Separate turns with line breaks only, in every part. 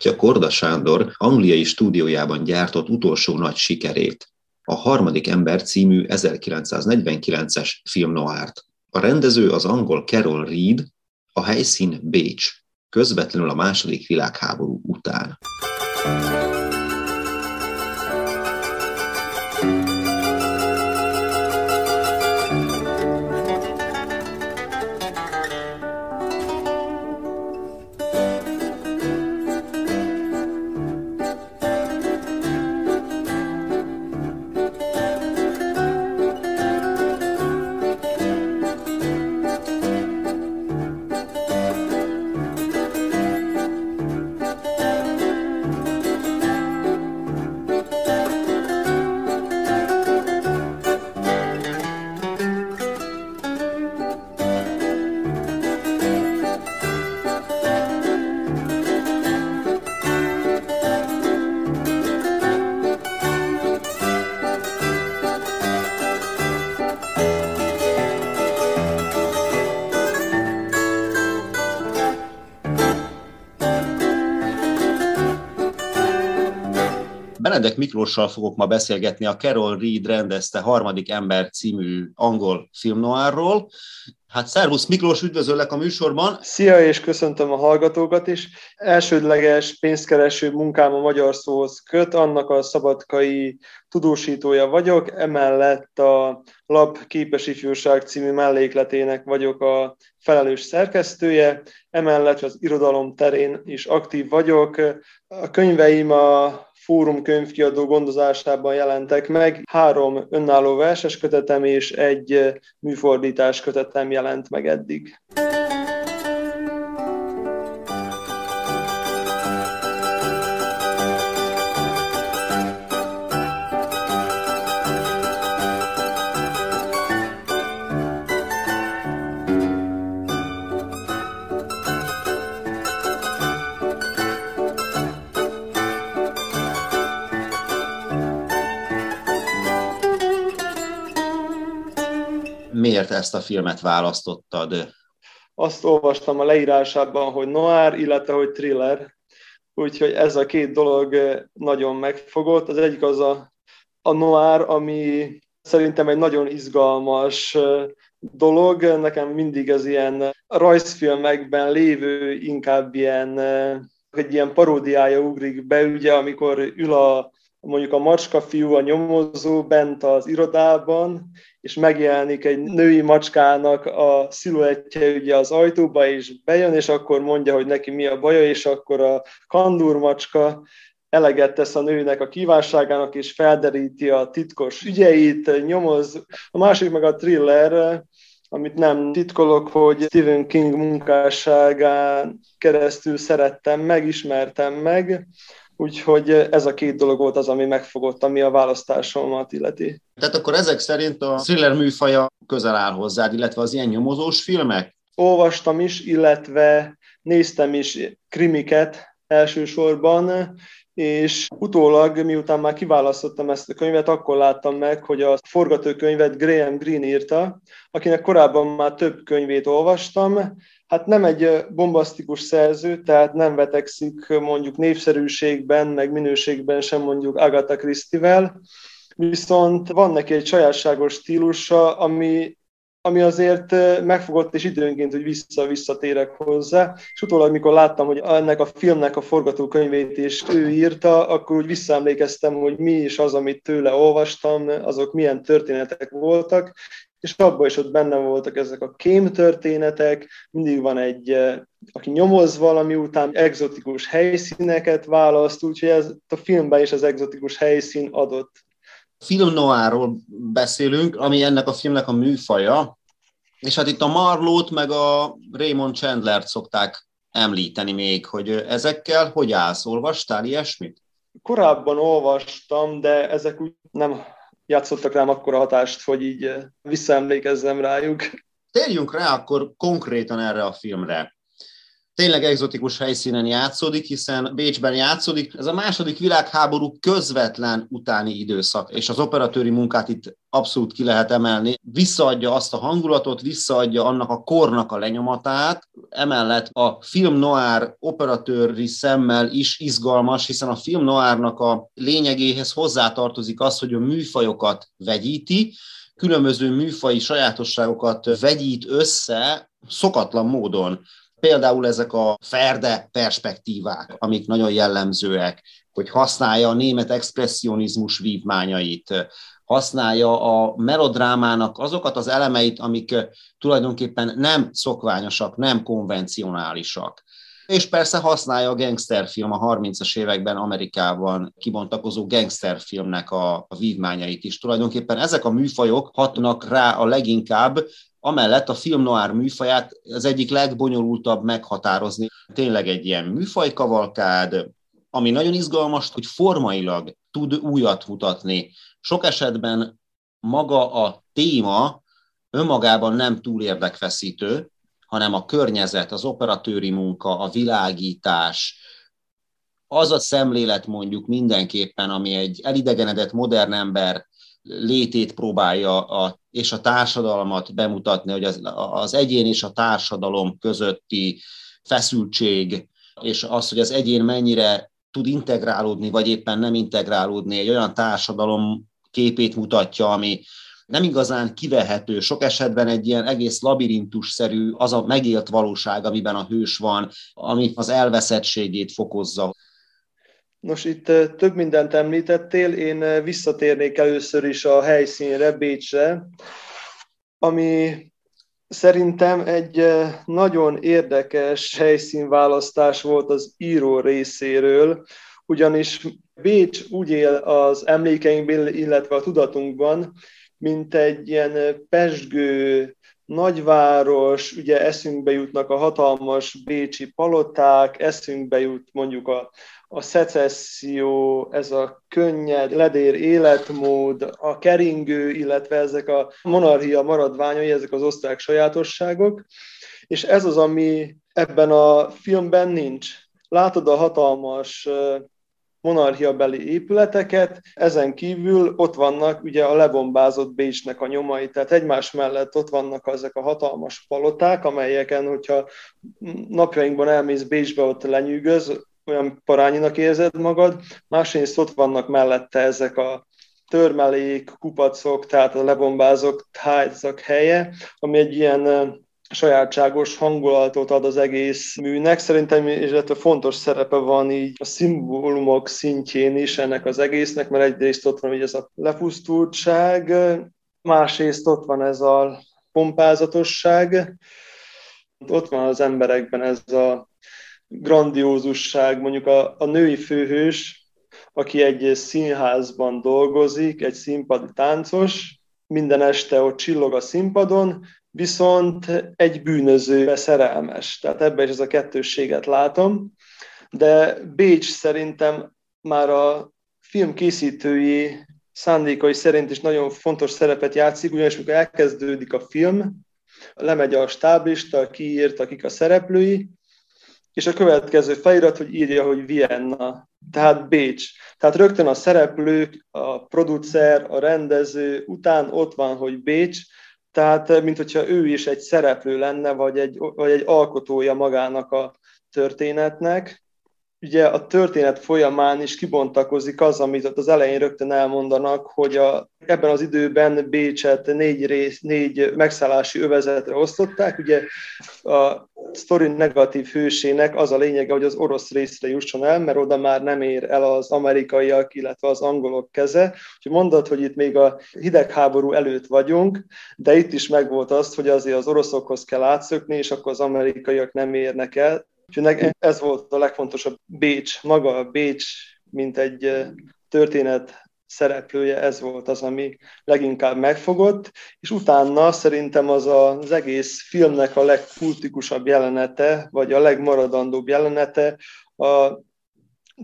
Bemutatja Korda Sándor angliai stúdiójában gyártott utolsó nagy sikerét, a Harmadik ember című 1949-es film noárt. A rendező az angol Carol Reed, a helyszín Bécs, közvetlenül a második világháború után. thank you Benedek Miklóssal fogok ma beszélgetni a Carol Reed rendezte Harmadik ember című angol filmnoárról. Hát szervusz Miklós, üdvözöllek a műsorban.
Szia, és köszöntöm a hallgatókat is. Elsődleges pénzkereső munkám a magyar szóhoz köt, annak a szabadkai tudósítója vagyok, emellett a Lap Képes Ifjúság című mellékletének vagyok a felelős szerkesztője, emellett az irodalom terén is aktív vagyok. A könyveim a Fórum könyvkiadó gondozásában jelentek meg. Három önálló verses kötetem és egy műfordítás kötetem jelent meg eddig.
Miért ezt a filmet választottad?
Azt olvastam a leírásában, hogy noir, illetve hogy thriller. Úgyhogy ez a két dolog nagyon megfogott. Az egyik az a, a noir, ami szerintem egy nagyon izgalmas dolog. Nekem mindig az ilyen rajzfilmekben lévő, inkább ilyen, egy ilyen paródiája ugrik be, ugye, amikor ül a mondjuk a macska fiú, a nyomozó bent az irodában, és megjelenik egy női macskának a sziluettje ugye az ajtóba, és bejön, és akkor mondja, hogy neki mi a baja, és akkor a kandúr macska eleget tesz a nőnek a kívánságának, és felderíti a titkos ügyeit, nyomoz. A másik meg a thriller, amit nem titkolok, hogy Stephen King munkásságán keresztül szerettem, megismertem meg, Úgyhogy ez a két dolog volt az, ami megfogott, ami a választásomat illeti.
Tehát akkor ezek szerint a thriller műfaja közel áll hozzád, illetve az ilyen nyomozós filmek?
Olvastam is, illetve néztem is krimiket elsősorban, és utólag, miután már kiválasztottam ezt a könyvet, akkor láttam meg, hogy a forgatókönyvet Graham Greene írta, akinek korábban már több könyvét olvastam, hát nem egy bombasztikus szerző, tehát nem vetekszik mondjuk népszerűségben, meg minőségben sem mondjuk Agatha Christie-vel, viszont van neki egy sajátságos stílusa, ami, ami azért megfogott, és időnként, hogy vissza-visszatérek hozzá. És utólag, mikor láttam, hogy ennek a filmnek a forgatókönyvét is ő írta, akkor úgy visszaemlékeztem, hogy mi is az, amit tőle olvastam, azok milyen történetek voltak, és abban is ott benne voltak ezek a kém történetek, mindig van egy, aki nyomoz valami után, egzotikus helyszíneket választ, úgyhogy ez a filmben is az egzotikus helyszín adott.
Film noirról beszélünk, ami ennek a filmnek a műfaja, és hát itt a Marlót meg a Raymond Chandlert szokták említeni még, hogy ezekkel hogy állsz? Olvastál ilyesmit?
Korábban olvastam, de ezek úgy nem játszottak rám akkora hatást, hogy így visszaemlékezzem rájuk.
Térjünk rá akkor konkrétan erre a filmre tényleg egzotikus helyszínen játszódik, hiszen Bécsben játszódik. Ez a második világháború közvetlen utáni időszak, és az operatőri munkát itt abszolút ki lehet emelni. Visszaadja azt a hangulatot, visszaadja annak a kornak a lenyomatát, emellett a film noir operatőri szemmel is izgalmas, hiszen a film noirnak a lényegéhez hozzátartozik az, hogy a műfajokat vegyíti, különböző műfai sajátosságokat vegyít össze szokatlan módon. Például ezek a ferde perspektívák, amik nagyon jellemzőek, hogy használja a német expressionizmus vívmányait, használja a melodrámának azokat az elemeit, amik tulajdonképpen nem szokványosak, nem konvencionálisak. És persze használja a gangsterfilm a 30-as években Amerikában kibontakozó gangsterfilmnek a, a vívmányait is. Tulajdonképpen ezek a műfajok hatnak rá a leginkább, Amellett a film noir műfaját az egyik legbonyolultabb meghatározni. Tényleg egy ilyen műfajkavalkád, ami nagyon izgalmas, hogy formailag tud újat mutatni. Sok esetben maga a téma önmagában nem túl érdekfeszítő, hanem a környezet, az operatőri munka, a világítás, az a szemlélet mondjuk mindenképpen, ami egy elidegenedett modern ember létét próbálja a, és a társadalmat bemutatni, hogy az, az egyén és a társadalom közötti feszültség, és az, hogy az egyén mennyire tud integrálódni, vagy éppen nem integrálódni, egy olyan társadalom képét mutatja, ami nem igazán kivehető, sok esetben egy ilyen egész labirintusszerű az a megélt valóság, amiben a hős van, ami az elveszettségét fokozza.
Nos, itt több mindent említettél, én visszatérnék először is a helyszínre, Bécsre, ami szerintem egy nagyon érdekes helyszínválasztás volt az író részéről, ugyanis Bécs úgy él az emlékeinkben, illetve a tudatunkban, mint egy ilyen pesgő, nagyváros, ugye eszünkbe jutnak a hatalmas bécsi paloták, eszünkbe jut mondjuk a, a szecesszió, ez a könnyed, ledér életmód, a keringő, illetve ezek a monarchia maradványai, ezek az osztrák sajátosságok, és ez az, ami ebben a filmben nincs. Látod a hatalmas monarchiabeli épületeket, ezen kívül ott vannak ugye a lebombázott Bécsnek a nyomai, tehát egymás mellett ott vannak ezek a hatalmas paloták, amelyeken, hogyha napjainkban elmész Bécsbe, ott lenyűgöz, olyan parányinak érzed magad, másrészt ott vannak mellette ezek a törmelék, kupacok, tehát a lebombázok házak helye, ami egy ilyen sajátságos hangulatot ad az egész műnek. Szerintem illetve fontos szerepe van így a szimbólumok szintjén is ennek az egésznek, mert egyrészt ott van ugye ez a lepusztultság, másrészt ott van ez a pompázatosság, ott van az emberekben ez a grandiózusság, mondjuk a, a női főhős, aki egy színházban dolgozik, egy színpadi táncos, minden este ott csillog a színpadon, viszont egy bűnöző szerelmes. Tehát ebben is ez a kettősséget látom. De Bécs szerintem már a film készítői szándékai szerint is nagyon fontos szerepet játszik, ugyanis amikor elkezdődik a film, lemegy a stáblista, kiírt, akik a szereplői, és a következő felirat, hogy írja, hogy Vienna, tehát Bécs. Tehát rögtön a szereplők, a producer, a rendező után ott van, hogy Bécs, tehát mint hogyha ő is egy szereplő lenne, vagy egy, vagy egy alkotója magának a történetnek. Ugye a történet folyamán is kibontakozik az, amit ott az elején rögtön elmondanak, hogy a, ebben az időben Bécset négy, rész, négy megszállási övezetre osztották. Ugye a sztori negatív hősének az a lényege, hogy az orosz részre jusson el, mert oda már nem ér el az amerikaiak, illetve az angolok keze. Úgyhogy mondod, hogy itt még a hidegháború előtt vagyunk, de itt is megvolt azt, hogy azért az oroszokhoz kell átszökni, és akkor az amerikaiak nem érnek el. Úgyhogy ez volt a legfontosabb. Bécs, maga a Bécs, mint egy történet szereplője, ez volt az, ami leginkább megfogott, és utána szerintem az az egész filmnek a legkultikusabb jelenete, vagy a legmaradandóbb jelenete a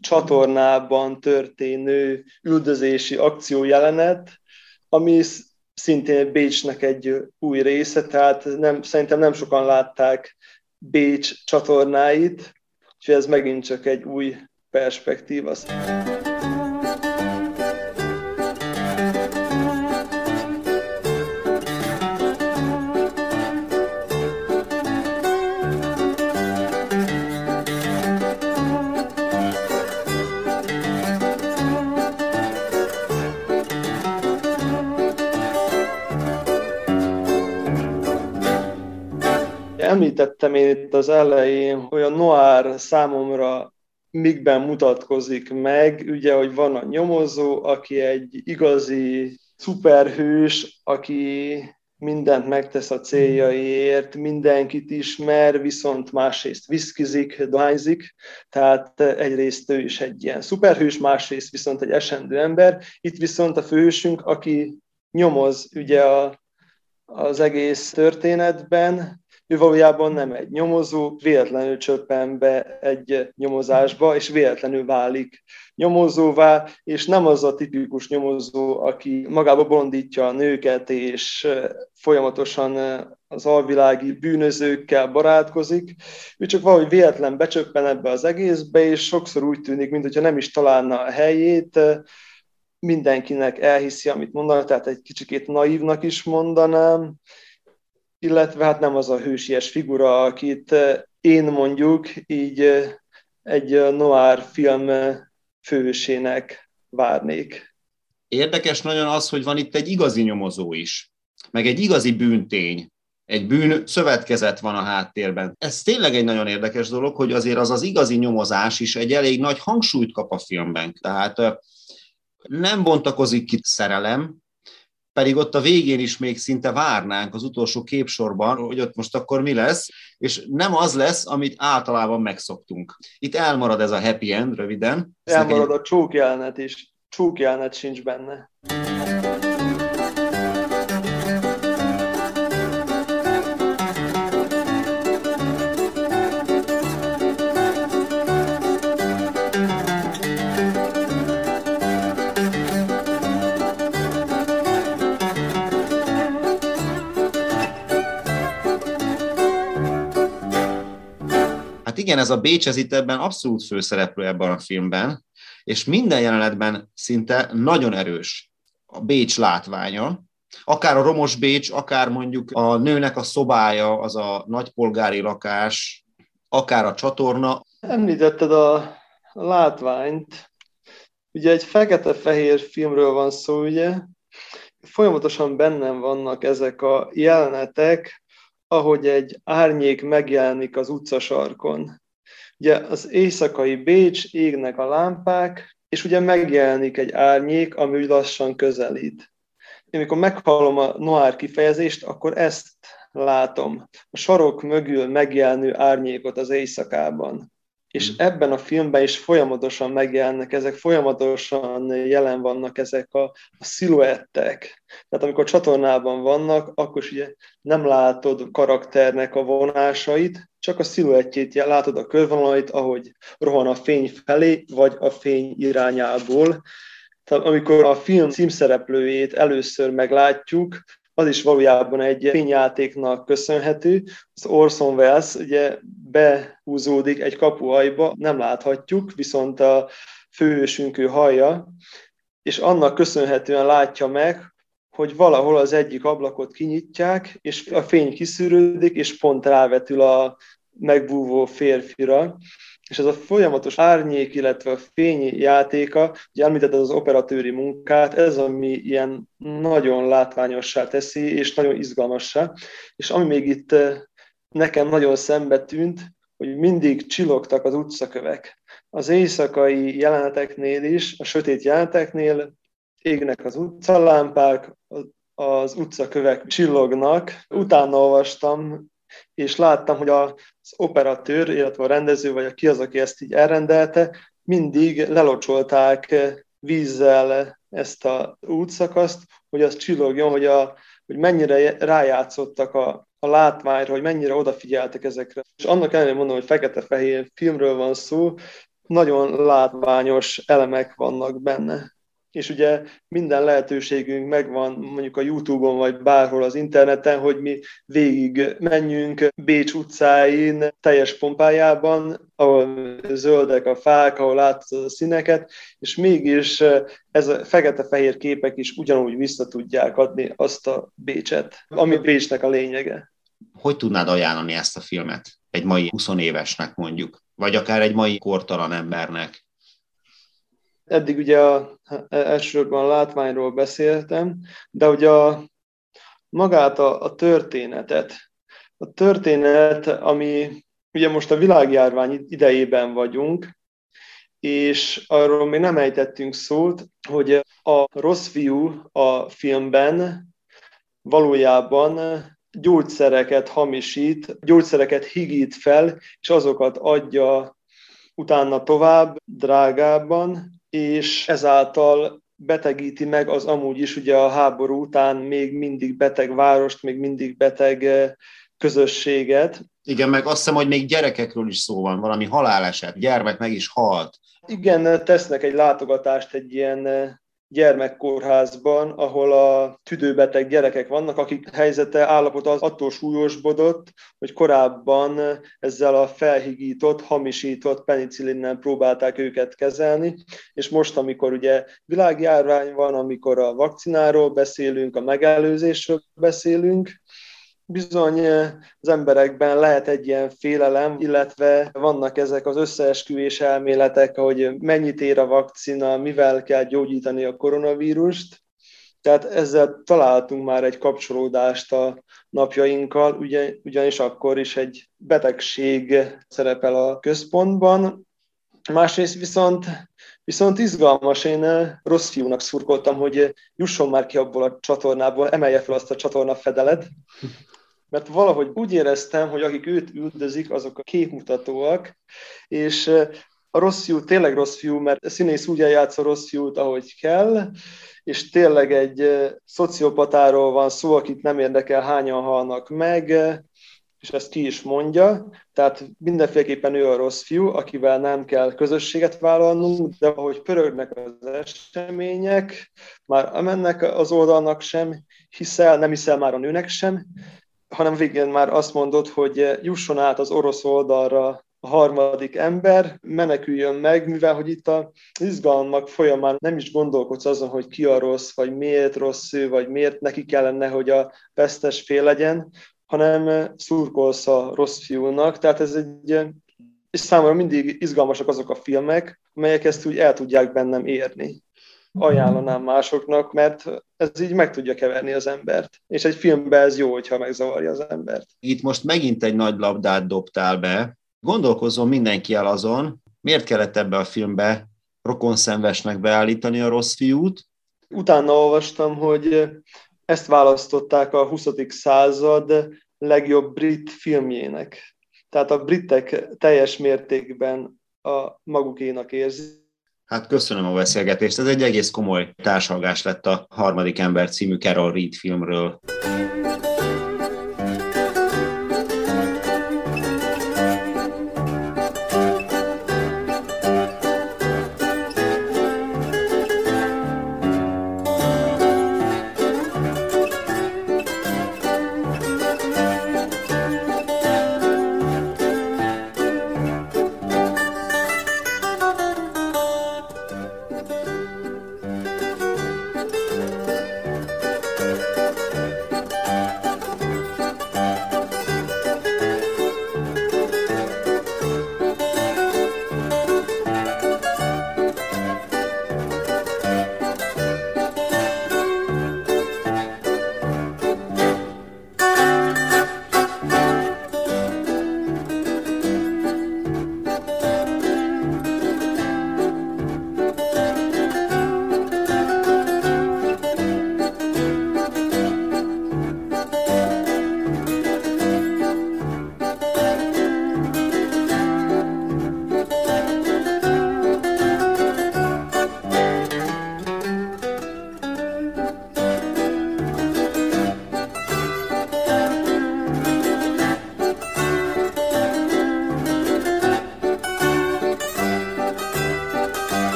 csatornában történő üldözési akció jelenet, ami szintén Bécsnek egy új része, tehát nem, szerintem nem sokan látták Bécs csatornáit, úgyhogy ez megint csak egy új perspektíva. Említettem én itt az elején, hogy a noir számomra mikben mutatkozik meg, ugye, hogy van a nyomozó, aki egy igazi szuperhős, aki mindent megtesz a céljaiért, mindenkit ismer, viszont másrészt viszkizik, dohányzik, tehát egyrészt ő is egy ilyen szuperhős, másrészt viszont egy esendő ember. Itt viszont a főhősünk, aki nyomoz ugye a, az egész történetben, ő valójában nem egy nyomozó, véletlenül csöppen be egy nyomozásba, és véletlenül válik nyomozóvá, és nem az a tipikus nyomozó, aki magába bondítja a nőket, és folyamatosan az alvilági bűnözőkkel barátkozik. Ő csak valahogy véletlen becsöppen ebbe az egészbe, és sokszor úgy tűnik, mintha nem is találna a helyét, mindenkinek elhiszi, amit mondanak, tehát egy kicsikét naívnak is mondanám, illetve hát nem az a hősies figura, akit eh, én mondjuk így eh, egy eh, noir film főhősének várnék.
Érdekes nagyon az, hogy van itt egy igazi nyomozó is, meg egy igazi bűntény, egy bűn szövetkezet van a háttérben. Ez tényleg egy nagyon érdekes dolog, hogy azért az az igazi nyomozás is egy elég nagy hangsúlyt kap a filmben. Tehát nem bontakozik ki szerelem, pedig ott a végén is még szinte várnánk az utolsó képsorban, hogy ott most akkor mi lesz, és nem az lesz, amit általában megszoktunk. Itt elmarad ez a happy end röviden.
Elmarad a csókjelenet is. Csókjelenet sincs benne.
Igen, ez a Bécs, ez itt ebben abszolút főszereplő ebben a filmben, és minden jelenetben szinte nagyon erős a Bécs látványa, akár a romos Bécs, akár mondjuk a nőnek a szobája, az a nagypolgári lakás, akár a csatorna.
Említetted a látványt. Ugye egy fekete-fehér filmről van szó, ugye? Folyamatosan bennem vannak ezek a jelenetek, ahogy egy árnyék megjelenik az utcasarkon. Ugye az éjszakai Bécs, égnek a lámpák, és ugye megjelenik egy árnyék, ami úgy lassan közelít. Én amikor meghallom a noir kifejezést, akkor ezt látom. A sarok mögül megjelenő árnyékot az éjszakában. És hmm. ebben a filmben is folyamatosan megjelennek ezek, folyamatosan jelen vannak ezek a, a sziluettek. Tehát amikor csatornában vannak, akkor is ugye nem látod karakternek a vonásait, csak a sziluettjét látod a körvonalait, ahogy rohan a fény felé, vagy a fény irányából. Tehát amikor a film címszereplőjét először meglátjuk, az is valójában egy fényjátéknak köszönhető. Az Orson Welles ugye behúzódik egy kapuajba, nem láthatjuk, viszont a főhősünk ő hallja, és annak köszönhetően látja meg, hogy valahol az egyik ablakot kinyitják, és a fény kiszűrődik, és pont rávetül a megbúvó férfira, és ez a folyamatos árnyék, illetve a fény játéka, ugye említetted az operatőri munkát, ez ami ilyen nagyon látványossá teszi, és nagyon izgalmassá, és ami még itt nekem nagyon szembe tűnt, hogy mindig csillogtak az utcakövek. Az éjszakai jeleneteknél is, a sötét jeleneteknél égnek az utcalámpák, az utcakövek csillognak. Utána olvastam, és láttam, hogy az operatőr, illetve a rendező, vagy aki az, aki ezt így elrendelte, mindig lelocsolták vízzel ezt a útszakaszt, hogy az csillogjon, hogy, a, hogy mennyire rájátszottak a, a látványra, hogy mennyire odafigyeltek ezekre. És annak ellenére mondom, hogy fekete-fehér filmről van szó, nagyon látványos elemek vannak benne és ugye minden lehetőségünk megvan mondjuk a Youtube-on vagy bárhol az interneten, hogy mi végig menjünk Bécs utcáin teljes pompájában, ahol zöldek a fák, ahol látod a színeket, és mégis ez a fekete-fehér képek is ugyanúgy vissza tudják adni azt a Bécset, ami Bécsnek a lényege.
Hogy tudnád ajánlani ezt a filmet egy mai 20 évesnek mondjuk, vagy akár egy mai kortalan embernek?
Eddig ugye a, elsősorban a látványról beszéltem, de ugye a, magát a, a történetet, a történet, ami ugye most a világjárvány idejében vagyunk, és arról még nem ejtettünk szót, hogy a rossz fiú a filmben valójában gyógyszereket hamisít, gyógyszereket higít fel, és azokat adja utána tovább, drágábban, és ezáltal betegíti meg az amúgy is ugye a háború után még mindig beteg várost, még mindig beteg eh, közösséget.
Igen, meg azt hiszem, hogy még gyerekekről is szó van, valami haláleset, gyermek meg is halt.
Igen, tesznek egy látogatást egy ilyen eh, gyermekkórházban, ahol a tüdőbeteg gyerekek vannak, akik helyzete, állapota az attól súlyosbodott, hogy korábban ezzel a felhigított, hamisított penicillinnel próbálták őket kezelni, és most, amikor ugye világjárvány van, amikor a vakcináról beszélünk, a megelőzésről beszélünk, bizony eh, az emberekben lehet egy ilyen félelem, illetve vannak ezek az összeesküvés elméletek, hogy mennyit ér a vakcina, mivel kell gyógyítani a koronavírust. Tehát ezzel találtunk már egy kapcsolódást a napjainkkal, ugye, ugyanis akkor is egy betegség szerepel a központban. Másrészt viszont Viszont izgalmas, én eh, rossz fiúnak szurkoltam, hogy jusson már ki abból a csatornából, emelje fel azt a csatorna fedelet, mert valahogy úgy éreztem, hogy akik őt üldözik, azok a képmutatóak, és a rossz fiú tényleg rossz fiú, mert a színész úgy eljátsz a rossz fiút, ahogy kell, és tényleg egy szociopatáról van szó, akit nem érdekel, hányan halnak meg, és ezt ki is mondja, tehát mindenféleképpen ő a rossz fiú, akivel nem kell közösséget vállalnunk, de ahogy pörögnek az események, már mennek az oldalnak sem hiszel, nem hiszel már a nőnek sem, hanem végén már azt mondod, hogy jusson át az orosz oldalra a harmadik ember, meneküljön meg, mivel hogy itt a izgalmak folyamán nem is gondolkodsz azon, hogy ki a rossz, vagy miért rossz ő, vagy miért neki kellene, hogy a vesztes fél legyen, hanem szurkolsz a rossz fiúnak. Tehát ez egy, és számomra mindig izgalmasak azok a filmek, amelyek ezt úgy el tudják bennem érni ajánlanám másoknak, mert ez így meg tudja keverni az embert. És egy filmben ez jó, hogyha megzavarja az embert.
Itt most megint egy nagy labdát dobtál be. Gondolkozzon mindenki el azon, miért kellett ebbe a filmbe rokonszenvesnek beállítani a rossz fiút?
Utána olvastam, hogy ezt választották a 20. század legjobb brit filmjének. Tehát a britek teljes mértékben a magukénak érzik
Hát köszönöm a beszélgetést. Ez egy egész komoly társalgás lett a harmadik ember című Carol Reed filmről.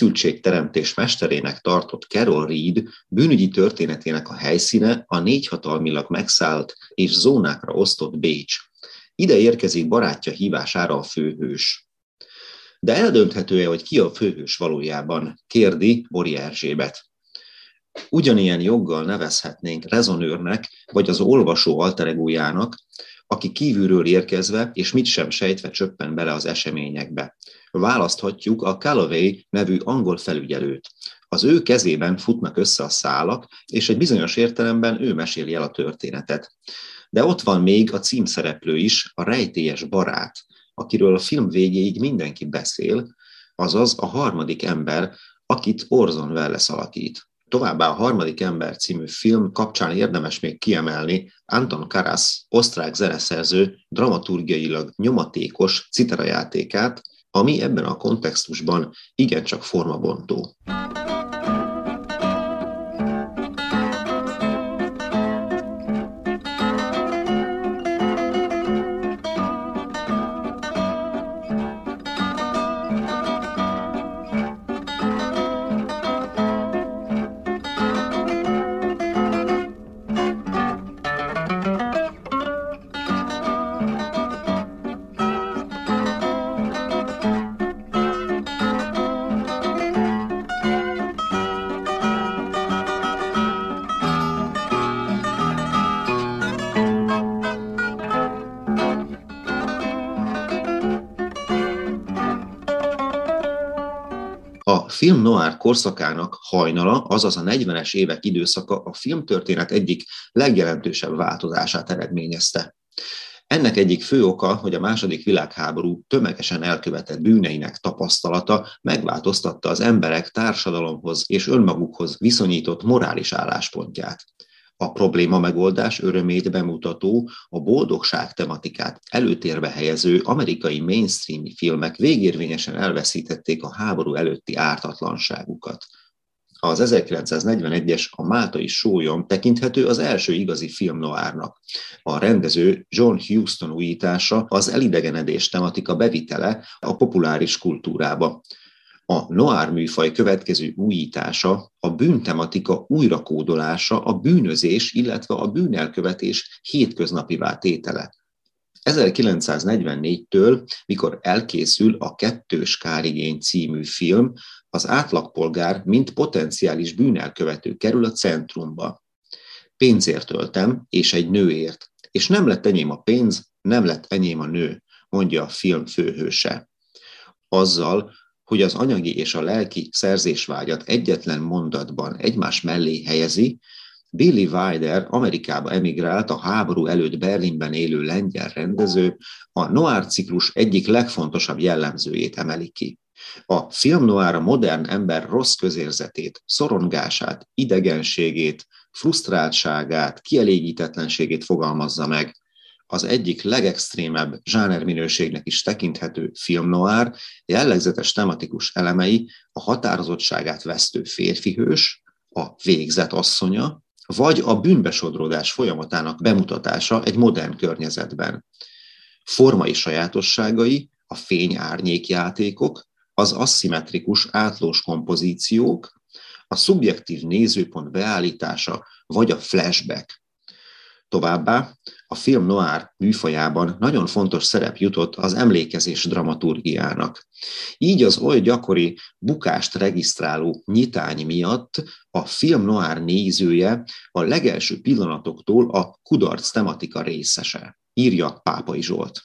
Feszültségteremtés mesterének tartott Carol Reed bűnügyi történetének a helyszíne a négy hatalmilag megszállt és zónákra osztott Bécs. Ide érkezik barátja hívására a főhős. De eldönthető-e, hogy ki a főhős valójában? kérdi Bori Erzsébet. Ugyanilyen joggal nevezhetnénk rezonőrnek, vagy az olvasó alteregójának, aki kívülről érkezve és mit sem sejtve csöppen bele az eseményekbe. Választhatjuk a Callaway nevű angol felügyelőt. Az ő kezében futnak össze a szálak, és egy bizonyos értelemben ő meséli el a történetet. De ott van még a címszereplő is, a rejtélyes barát, akiről a film végéig mindenki beszél, azaz a harmadik ember, akit Orson Welles alakít. Továbbá a Harmadik ember című film kapcsán érdemes még kiemelni Anton Karas, osztrák zeneszerző, dramaturgiailag nyomatékos citerajátékát, ami ebben a kontextusban igencsak formabontó. Korszakának hajnala, azaz a 40-es évek időszaka a filmtörténet egyik legjelentősebb változását eredményezte. Ennek egyik fő oka, hogy a második világháború tömegesen elkövetett bűneinek tapasztalata megváltoztatta az emberek társadalomhoz és önmagukhoz viszonyított morális álláspontját a probléma megoldás örömét bemutató, a boldogság tematikát előtérbe helyező amerikai mainstream filmek végérvényesen elveszítették a háború előtti ártatlanságukat. Az 1941-es A Máltai Sólyom tekinthető az első igazi film noárnak. A rendező John Huston újítása az elidegenedés tematika bevitele a populáris kultúrába. A noir műfaj következő újítása a bűntematika újrakódolása, a bűnözés, illetve a bűnelkövetés hétköznapi tétele. 1944-től, mikor elkészül a Kettős Kárigény című film, az átlagpolgár, mint potenciális bűnelkövető kerül a centrumba. Pénzért öltem, és egy nőért. És nem lett enyém a pénz, nem lett enyém a nő, mondja a film főhőse. Azzal, hogy az anyagi és a lelki szerzésvágyat egyetlen mondatban egymás mellé helyezi, Billy Wilder Amerikába emigrált a háború előtt Berlinben élő lengyel rendező, a noir ciklus egyik legfontosabb jellemzőjét emeli ki. A film noir a modern ember rossz közérzetét, szorongását, idegenségét, frusztráltságát, kielégítetlenségét fogalmazza meg, az egyik legextrémebb zsánerminőségnek is tekinthető film noir jellegzetes tematikus elemei a határozottságát vesztő férfihős, a végzet asszonya, vagy a bűnbesodródás folyamatának bemutatása egy modern környezetben. Formai sajátosságai, a fény-árnyék játékok, az aszimmetrikus átlós kompozíciók, a szubjektív nézőpont beállítása, vagy a flashback, Továbbá a film noir műfajában nagyon fontos szerep jutott az emlékezés dramaturgiának. Így az oly gyakori bukást regisztráló nyitány miatt a film noir nézője a legelső pillanatoktól a kudarc tematika részese, írja Pápai Zsolt.